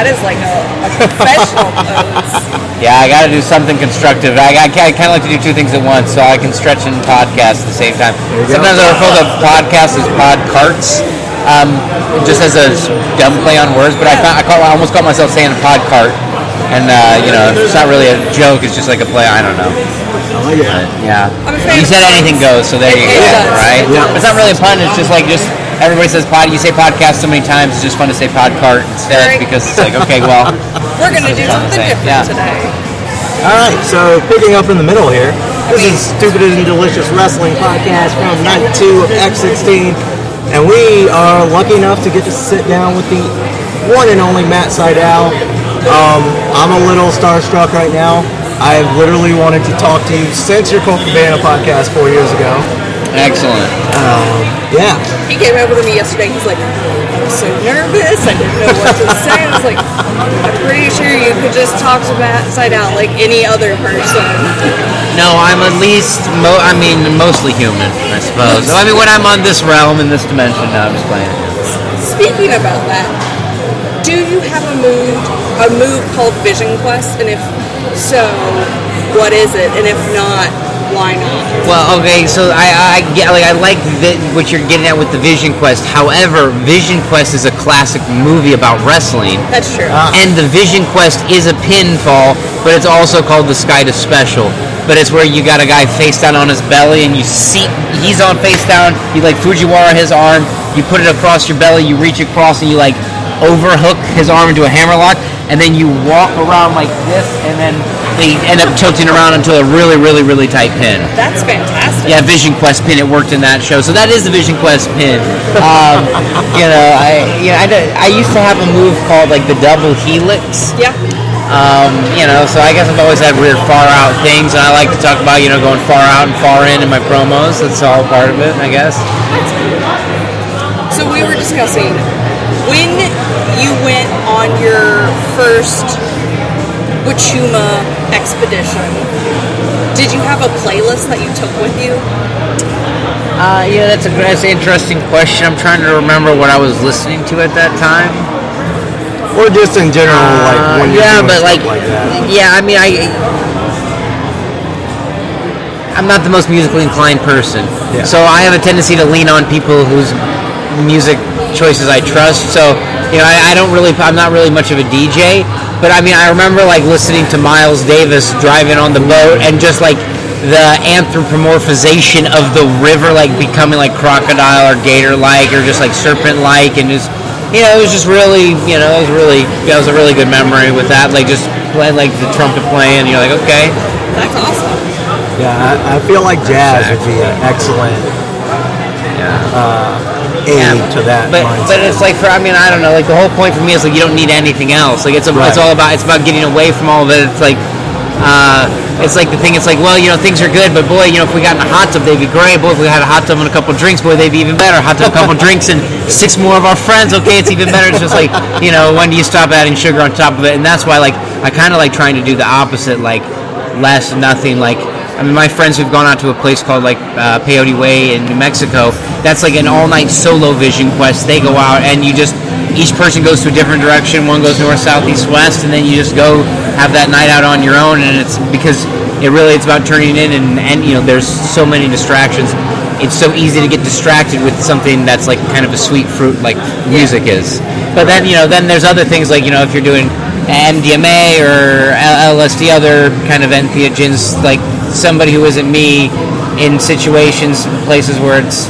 That is like a, a professional pose. Yeah, I got to do something constructive. I, I, I kind of like to do two things at once, so I can stretch and podcast at the same time. you go. Sometimes I refer to podcast as pod carts, um, just as a dumb play on words. But I, found, I, call, I almost caught myself saying a pod cart, and uh, you know, it's not really a joke. It's just like a play. I don't know. I like. Yeah. I'm a fan You said anything goes, so there you go. it does. Right? Yeah. It's not really a pun. It's just like just everybody says pod. You say podcast so many times. It's just fun to say pod cart instead Right. because it's like okay, well. We're gonna do That's what I'm something saying, different yeah. today. All right, so picking up in the middle here, this is Stupid and Delicious Wrestling Podcast from night two of X16, and we are lucky enough to get to sit down with the one and only Matt Sydal. Um, I'm a little starstruck right now. I've literally wanted to talk to you since your Colt Cabana podcast four years ago. Excellent. Um, yeah, He came over to me yesterday. He's like, I'm so nervous. I didn't know what to say. I was like, I'm pretty sure you could just talk to Matt Sydal like any other person. No, I'm at least, mo- I mean, mostly human, I suppose. I mean, when I'm on this realm, in this dimension, no, I'm just playing. Speaking about that, do you have a move a move called Vision Quest? And if so, what is it? And if not, why not? Well, okay, so I, I get like I like the, what you're getting at with the Vision Quest. However, Vision Quest is a classic movie about wrestling, That's true. Ah. and the Vision Quest is a pinfall, but it's also called the Skyda Special. But it's where you got a guy face down on his belly, and you see he's on face down. You like Fujiwara his arm. You put it across your belly. You reach across, and you like overhook his arm into a hammerlock, and then you walk around like this, and then they end up tilting around into a really, really, really tight pin. That's fantastic. Yeah, Vision Quest pin. It worked in that show, so that is the Vision Quest pin. Um, you know, I you know I, I used to have a move called like the double helix. Yeah. Um, you know, so I guess I've always had weird far out things, and I like to talk about you know going far out and far in in my promos. That's all part of it, I guess. So we were discussing when you went on your first Wachuma expedition. Did you have a playlist that you took with you? Uh, yeah, that's a that's an interesting question. I'm trying to remember what I was listening to at that time. or just in general, like when you're yeah, but like, like that. yeah, I mean, I, I'm not the most musically inclined person, Yeah. so I have a tendency to lean on people whose music choices I trust. So, you know, I, I don't really, I'm not really much of a DJ, but I mean, I remember like listening to Miles Davis driving on the boat and just like the anthropomorphization of the river, like becoming like crocodile or gator-like or just like serpent-like, and just you know, it was just really, you know, it was really, that was a really good memory with that. Like just playing like the trumpet playing, and you're like, okay, That's awesome. Yeah, I, I feel like jazz would be excellent yeah. Uh, aid to that. But mindset. but it's like for I mean I don't know like the whole point for me is like you don't need anything else like it's a, Right. it's all about it's about getting away from all of it it's like uh, it's like the thing it's like well you know things are good but boy you know if we got in a hot tub they'd be great boy if we had a hot tub and a couple drinks boy they'd be even better hot tub a couple drinks and six more of our friends okay it's even better it's just like you know when do you stop adding sugar on top of it and that's why like I kind of like trying to do the opposite like less nothing like I mean, my friends who've gone out to a place called like uh, Peyote Way in New Mexico. That's like an all-night solo vision quest. They go out and you just each person goes to a different direction. One goes north, south, east, west, and then you just go have that night out on your own. And it's because it really it's about turning in and and you know there's so many distractions. It's so easy to get distracted with something that's like kind of a sweet fruit like music is. But then you know then there's other things like you know if you're doing MDMA or LSD, other kind of entheogens, like somebody who isn't me in situations, places where it's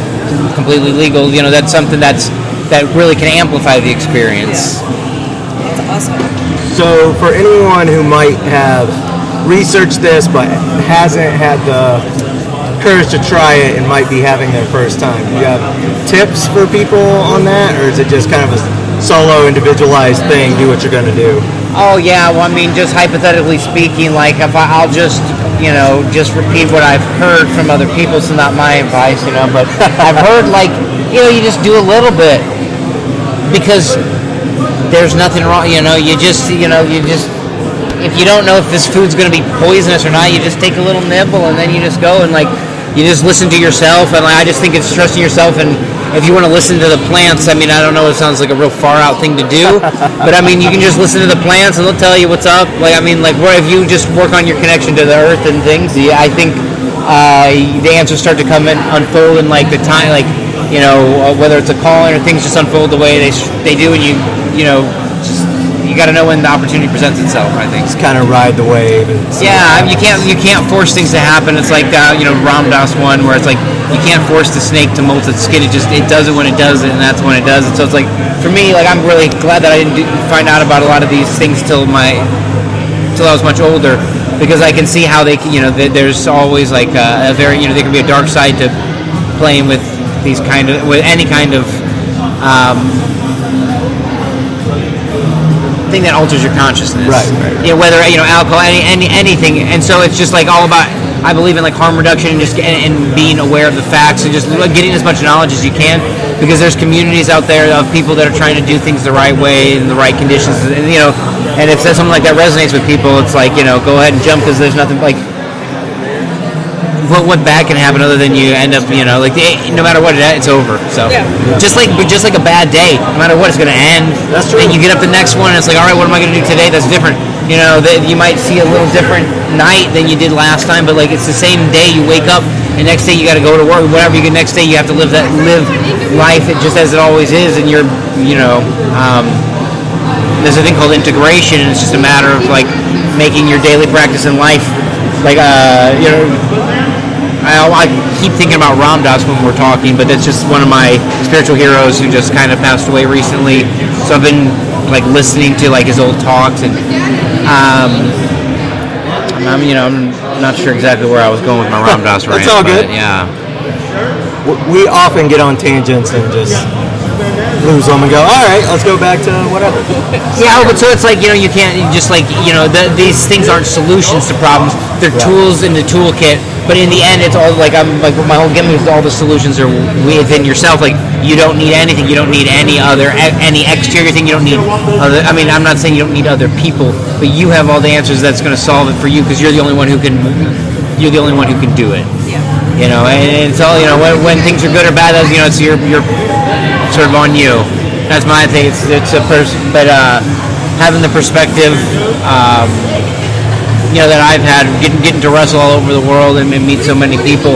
completely legal, you know, that's something that's that really can amplify the experience. That's awesome. So, for anyone who might have researched this but hasn't had the courage to try it and might be having their first time, do you have tips for people on that, or is it just kind of a solo, individualized thing? Do what you're going to do. Oh yeah, well I mean, just hypothetically speaking, like if I, I'll just you know just repeat what I've heard from other people, so not my advice, you know, but I've heard like you know you just do a little bit because there's nothing wrong, you know, you just you know you just if you don't know if this food's going to be poisonous or not, you just take a little nibble and then you just go and like you just listen to yourself and like, I just think it's trusting yourself and if you want to listen to the plants, I mean, I don't know, it sounds like a real far out thing to do, but I mean, you can just listen to the plants and they'll tell you what's up. Like, I mean, like, where if you just work on your connection to the earth and things, yeah, I think uh, the answers start to come and unfold in like the time, like, you know, uh, whether it's a calling or things just unfold the way they sh- they do, and you, you know, you got to know when the opportunity presents itself. I think. Just kind of ride the wave. Yeah, I mean, you can't you can't force things to happen. It's like uh, you know Ram Dass one where it's like you can't force the snake to molt its skin. It just it does it when it does it, and that's when it does it. So it's like for me, like I'm really glad that I didn't do, find out about a lot of these things till my till I was much older because I can see how they can- you know th- there's always like a, a very you know there can be a dark side to playing with these kind of with any kind of um, thing that alters your consciousness. Right, right. You know, whether you know alcohol, any, any anything, and so it's just like all about. I believe in like harm reduction and just and, and being aware of the facts and just getting as much knowledge as you can because there's communities out there of people that are trying to do things the right way in the right conditions and you know and if something like that resonates with people it's like you know go ahead and jump because there's nothing like what, what bad can happen other than you end up you know like no matter what it, it's over so Yeah. just like just like a bad day no matter what it's going to end That's true. and you get up the next one and it's like all right what am i going to do today that's different you know that you might see a little different night than you did last time but like it's the same day you wake up and next day you got to go to work whatever you get next day you have to live that live life it just as it always is and you're you know um, there's a thing called integration and it's just a matter of like making your daily practice in life like uh you know I, I keep thinking about Ram Dass when we're talking, but that's just one of my spiritual heroes who just kind of passed away recently. So I've been like listening to like his old talks and um, I'm you know I'm not sure exactly where I was going with my Ram Dass rant. That's all good. Yeah. we often get on tangents and just lose them and go, all right, let's go back to whatever. Yeah, oh, but so it's like you know you can't you just like you know the, these things aren't solutions to problems. They're tools in the toolkit. But in the end, it's all like I'm like my whole gimmick is all the solutions are within yourself. Like you don't need anything. You don't need any other any exterior thing. You don't need other. I mean, I'm not saying you don't need other people, but you have all the answers that's going to solve it for you because you're the only one who can. You're the only one who can do it. Yeah. You know, and it's all you know when, when things are good or bad. That's you know, it's your your sort of on you. That's my thing. It's it's a but uh, having the perspective, um, you know, that I've had getting getting to wrestle all over the world and, meet so many people.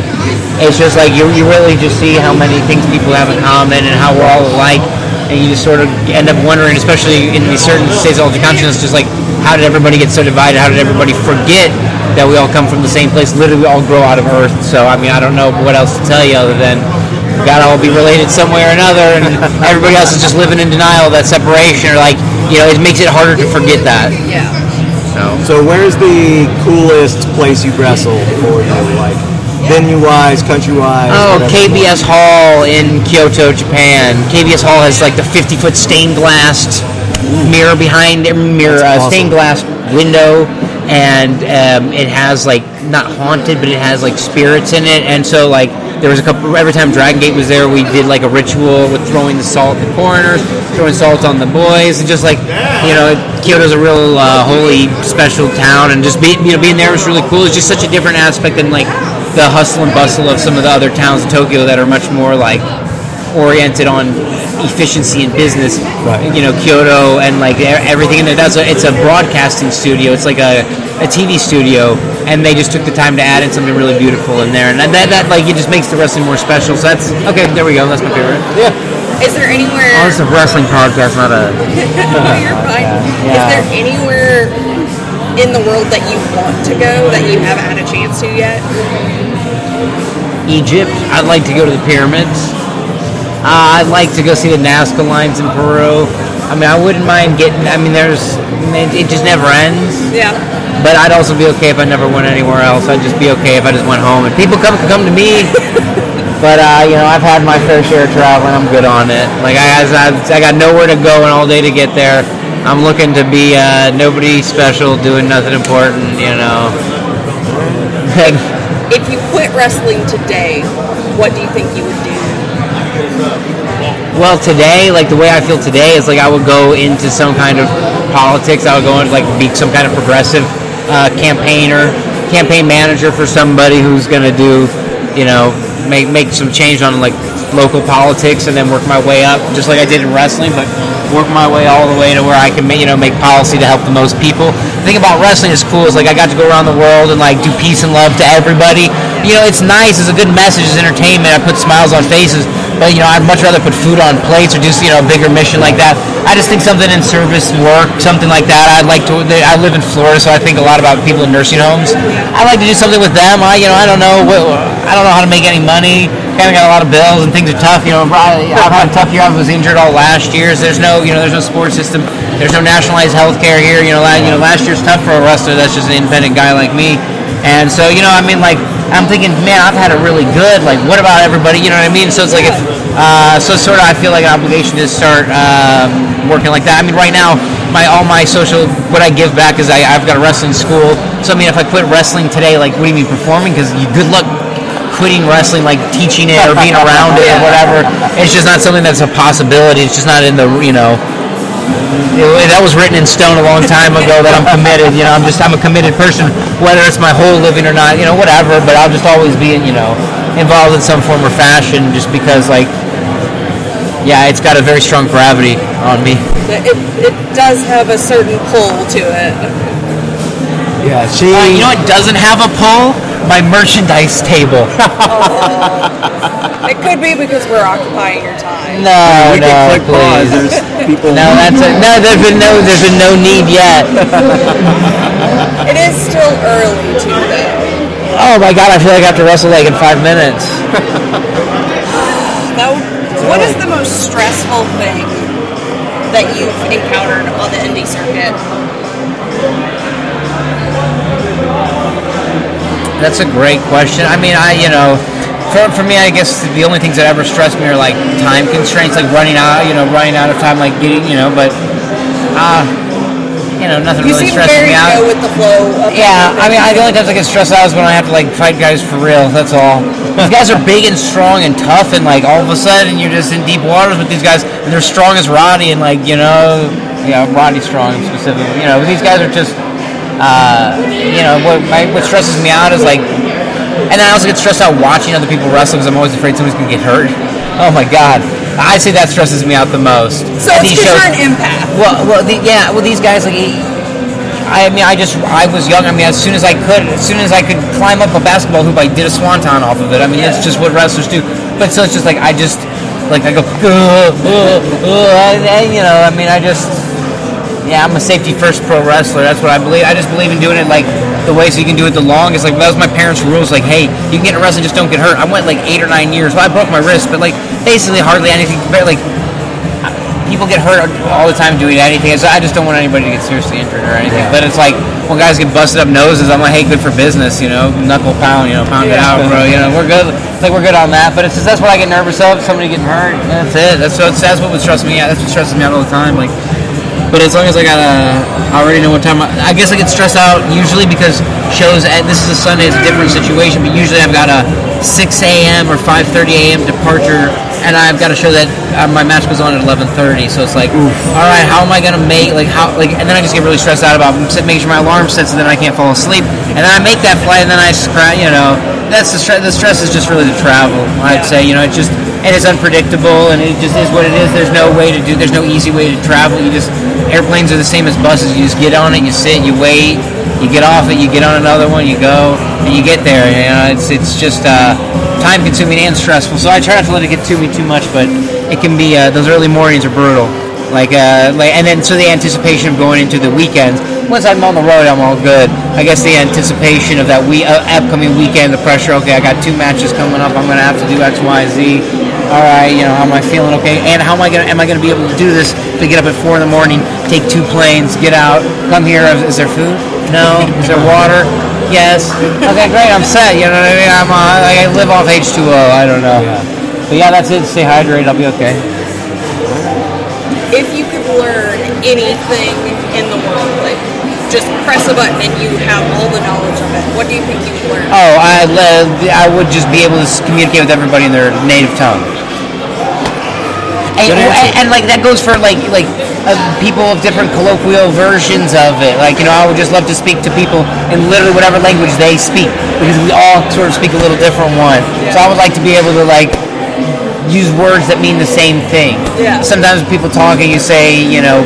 It's just like you you really just see how many things people have in common and how we're all alike. And you just sort of end up wondering, especially in these certain states of consciousness, just like how did everybody get so divided? How did everybody forget that we all come from the same place? Literally, we all grow out of Earth. So I mean, I don't know what else to tell you other than we gotta all be related some way or another, and everybody else is just living in denial of that separation, or like you know, it makes it harder to forget that. Yeah. So So where's the coolest place you've wrestled for you? Like venue-wise, country-wise? Oh, whatever. KBS Hall in Kyoto, Japan. KBS Hall has like the 50 foot stained glass mirror behind it, mirror, uh, awesome. stained glass window, and um, it has like not haunted, but it has like spirits in it. And so like there was a couple. Every time Dragon Gate was there, we did like a ritual with throwing the salt at the foreigners, throwing salt on the boys, and just like you know, Kyoto's a real uh, holy special town, and just being you know being there was really cool. It's just such a different aspect than like the hustle and bustle of some of the other towns in Tokyo that are much more like oriented on efficiency in business. Right. You know, Kyoto and like e- everything in there. That's a, it's a broadcasting studio. It's like a, a TV studio, and they just took the time to add in something really beautiful in there, and that, that, that like it just makes the wrestling more special. So that's okay. There we go. That's my favorite. Yeah. Is there anywhere? Oh, it's a wrestling podcast, not a. Oh, you're fine. Is there anywhere in the world that you want to go that you haven't had a chance to yet? Egypt. I'd like to go to the pyramids. Uh, I'd like to go see the Nazca lines in Peru. I mean, I wouldn't mind getting. I mean, there's. It, it just never ends. Yeah. But I'd also be okay if I never went anywhere else. I'd just be okay if I just went home. And people come come to me. but uh, you know, I've had my fair share of traveling. I'm good on it. Like I, I, I got nowhere to go and all day to get there. I'm looking to be uh, nobody special, doing nothing important. You know. If you quit wrestling today, what do you think you would do? Well, today, like the way I feel today is like I would go into some kind of politics. I would go into like be some kind of progressive uh, campaigner, campaign manager for somebody who's going to do, you know, make make some change on like local politics and then work my way up, just like I did in wrestling, but work my way all the way to where I can you know make policy to help the most people. The thing about wrestling is cool is like I got to go around the world and like do peace and love to everybody. You know, it's nice. It's a good message. It's entertainment. I put smiles on faces. But you know, I'd much rather put food on plates or do you know a bigger mission like that. I just think something in service work, something like that. I'd like to. I live in Florida, so I think a lot about people in nursing homes. I like to do something with them. I you know I don't know I don't know how to make any money. Kind of got a lot of bills and things are tough. You know, I- I've had a tough year. I was injured all last year. So there's no you know there's no sports system. There's no nationalized health care here. You know, la- you know last year's tough for a wrestler. That's just an independent guy like me. And so you know I mean like I'm thinking, man, I've had it really good. Like, what about everybody? You know what I mean? So it's like, if, uh, so sort of, I feel like an obligation to start um, working like that. I mean, right now, my all my social, what I give back is I, I've got a wrestling school. So I mean, if I quit wrestling today, like, what do you mean performing? Because good luck quitting wrestling, like teaching it or being around it or whatever. It's just not something that's a possibility. It's just not in the, you know, it- that was written in stone a long time ago that I'm committed. You know, I'm just I'm a committed person, whether it's my whole living or not. You know, whatever. But I'll just always be, in you know, involved in some form or fashion, just because, like, yeah, it's got a very strong gravity on me. It, it does have a certain pull to it. Yeah, she. Uh, you know what doesn't have a pull? My merchandise table. Oh, it could be because we're occupying your time. No, we no, can click pause. please. There's people. No, that's a, no. There's been no. There's been no need yet. It is still early too, though. Oh my god, I feel like I have to wrestle like in five minutes. Now, what is the most stressful thing that you've encountered on the indie circuit? That's a great question. I mean, I you know, for, for me, I guess the only things that ever stress me are like time constraints, like running out, you know, running out of time, like getting, you know, but uh, you know, nothing You really stresses me out. with the flow. Yeah, I mean, I, the only times I get stressed out is when I have to like fight guys for real. That's all. These guys are big and strong and tough, and like all of a sudden you're just in deep waters with these guys, and they're strong as Roddy, and like you know, yeah, Roddy strong specifically. You know, these guys are just, uh, you know, what my, what stresses me out is like, and I also get stressed out watching other people wrestle because I'm always afraid somebody's gonna get hurt. Oh my god, I say that stresses me out the most. So it's these shows- you're an empath. well, well, the, yeah. Well, these guys like. I mean, I just I was young. I mean, as soon as I could, as soon as I could climb up a basketball hoop, I did a swanton off of it. I mean, that's just what wrestlers do. But so it's just like I just like I go, uh, uh, uh, and, you know. I mean, I just yeah, I'm a safety first pro wrestler. That's what I believe. I just believe in doing it like the way so you can do it the longest. Like that was my parents' rules. Like, hey, you can get in wrestling, just don't get hurt. I went like eight or nine years. Well, I broke my wrist, but like basically hardly anything. Compared like people get hurt all the time doing anything. So I just don't want anybody to get seriously injured or anything. Yeah. But it's like when guys get busted up noses, I'm like, hey, good for business, you know, knuckle pound, you know, pound it out, bro. You know, we're good. It's like we're good on that. But it's just that's what I get nervous of. Somebody getting hurt. That's it. That's what that's what would stress me out. That's what stresses me out all the time. Like. But as long as I got a, I already know what time. I, I guess I get stressed out usually because shows. At, this is a Sunday, it's a different situation. But usually I've got a 6 a.m. or 5:30 a.m. departure, and I've got to show that uh, my match goes on at 11:30. So it's like, all right, how am I gonna make like how like? And then I just get really stressed out about making sure my alarm sets, and then I can't fall asleep. And then I make that flight, and then I scratch. You know, that's the stress. The stress is just really the travel. I'd say. You know, it's just and it's unpredictable, and it just is what it is. There's no way to do. There's no easy way to travel. You just airplanes are the same as buses. You just get on it, you sit, you wait, you get off it, you get on another one, you go, and you get there. You know, it's it's just uh, time consuming and stressful. So I try not to let it get to me too much, but it can be. Uh, those early mornings are brutal. Like, uh, like, and then so the anticipation of going into the weekends. Once I'm on the road, I'm all good. I guess the anticipation of that we uh, upcoming weekend, the pressure. Okay, I got two matches coming up. I'm gonna have to do X, Y, Z. All right, you know, how am I feeling? Okay, and how am I gonna am I gonna be able to do this? To get up at four in the morning, take two planes, get out, come here. Is there food? No. Is there water? Yes. Okay, great. I'm set. You know what I mean? I'm uh, I live off H2O. I don't know. Yeah. But yeah, that's it. Stay hydrated. I'll be okay. If you could learn anything in the world, like just press a button and you have all the knowledge of it, what do you think you would learn? Oh, I le- I would just be able to communicate with everybody in their native tongue. And, and, and, like that goes for like like uh, people of different colloquial versions of it. Like you know, I would just love to speak to people in literally whatever language they speak because we all sort of speak a little different one. So I would like to be able to like use words that mean the same thing. Yeah. Sometimes people talk and you say, you know,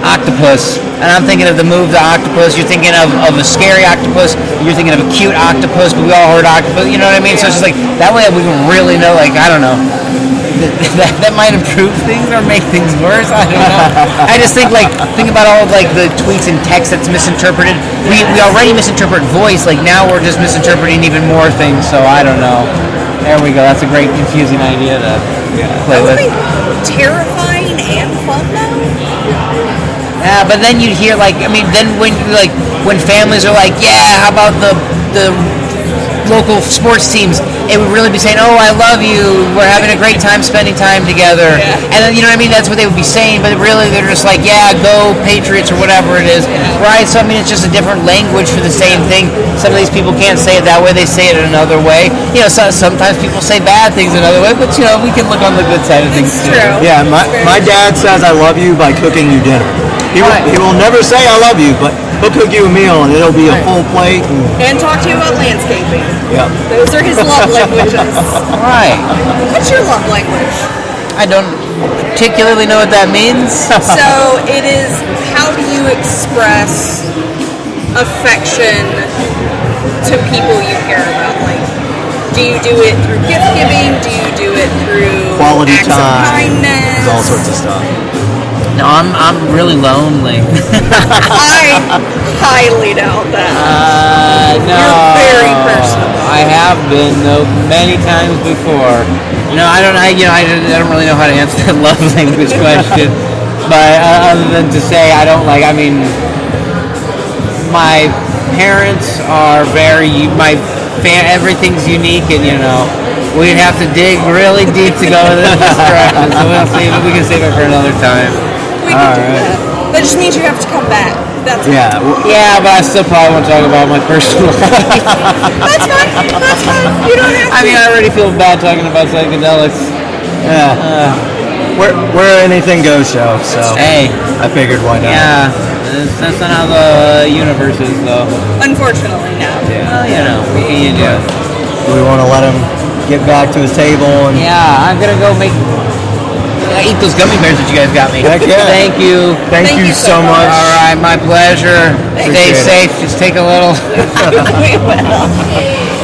octopus, and I'm thinking of the move the octopus. You're thinking of, of a scary octopus. You're thinking of a cute octopus. But we all heard octopus. You know what I mean? So it's just like that way we can really know. Like I don't know. That, that might improve things or make things worse. I don't know. I just think like think about all of like the tweets and text that's misinterpreted. We, we already misinterpret voice. Like now we're just misinterpreting even more things. So I don't know. There we go. That's a great confusing idea to play That with. terrifying and fun though. Yeah, but then you'd hear like I mean, then when like when families are like, yeah, how about the the local sports teams? It would really be saying, oh, I love you. We're having a great time spending time together. Yeah. And then you know what I mean? That's what they would be saying. But really, they're just like, yeah, go Patriots or whatever it is, right? So I mean, it's just a different language for the same thing. Some of these people can't say it that way; they say it another way. You know, so, sometimes people say bad things another way, but you know, we can look on the good side of things It's too. true. Yeah, my, my dad says I love you by cooking you dinner. He will, Right. he will never say I love you, but he'll cook you a meal and it'll be a full plate. And, And talk to you about landscaping. yeah. Those are his love languages. Right. What's your love language? I don't particularly know what that means. So it is how do you express affection to people you care about? Like, do you do it through gift giving? Do you do it through Quality acts of time. kindness? All sorts of stuff. No, I'm I'm really lonely. I highly doubt that. Uh, no. You're very personable. I have been though many times before. No, I don't. I you know I don't, I don't really know how to answer that love language question. But uh, other than to say I don't like. I mean, my parents are very my fa- everything's unique and you know. We'd have to dig really deep to go in this so we'll save it. We can save it for another time. We can do alright. that. That just means you have to come back. That's Yeah. w- Yeah, but I still probably won't talk about my personal life. That's fine. That's fine. You don't have to. I mean, I already feel bad talking about psychedelics. Yeah. Uh. we're, we're anything goes show, so Hey, I figured why not. yeah, that's, that's not how the universe is, though. Unfortunately, no. Well, you know, what can you do? Do we want to let him get back to his table and Yeah, I'm gonna go make. I eat those gummy bears that you guys got me. Heck yeah. Thank you. thank, Thank you, you so so much. All right, my pleasure. Stay Appreciate it. safe. Just take a little. we will.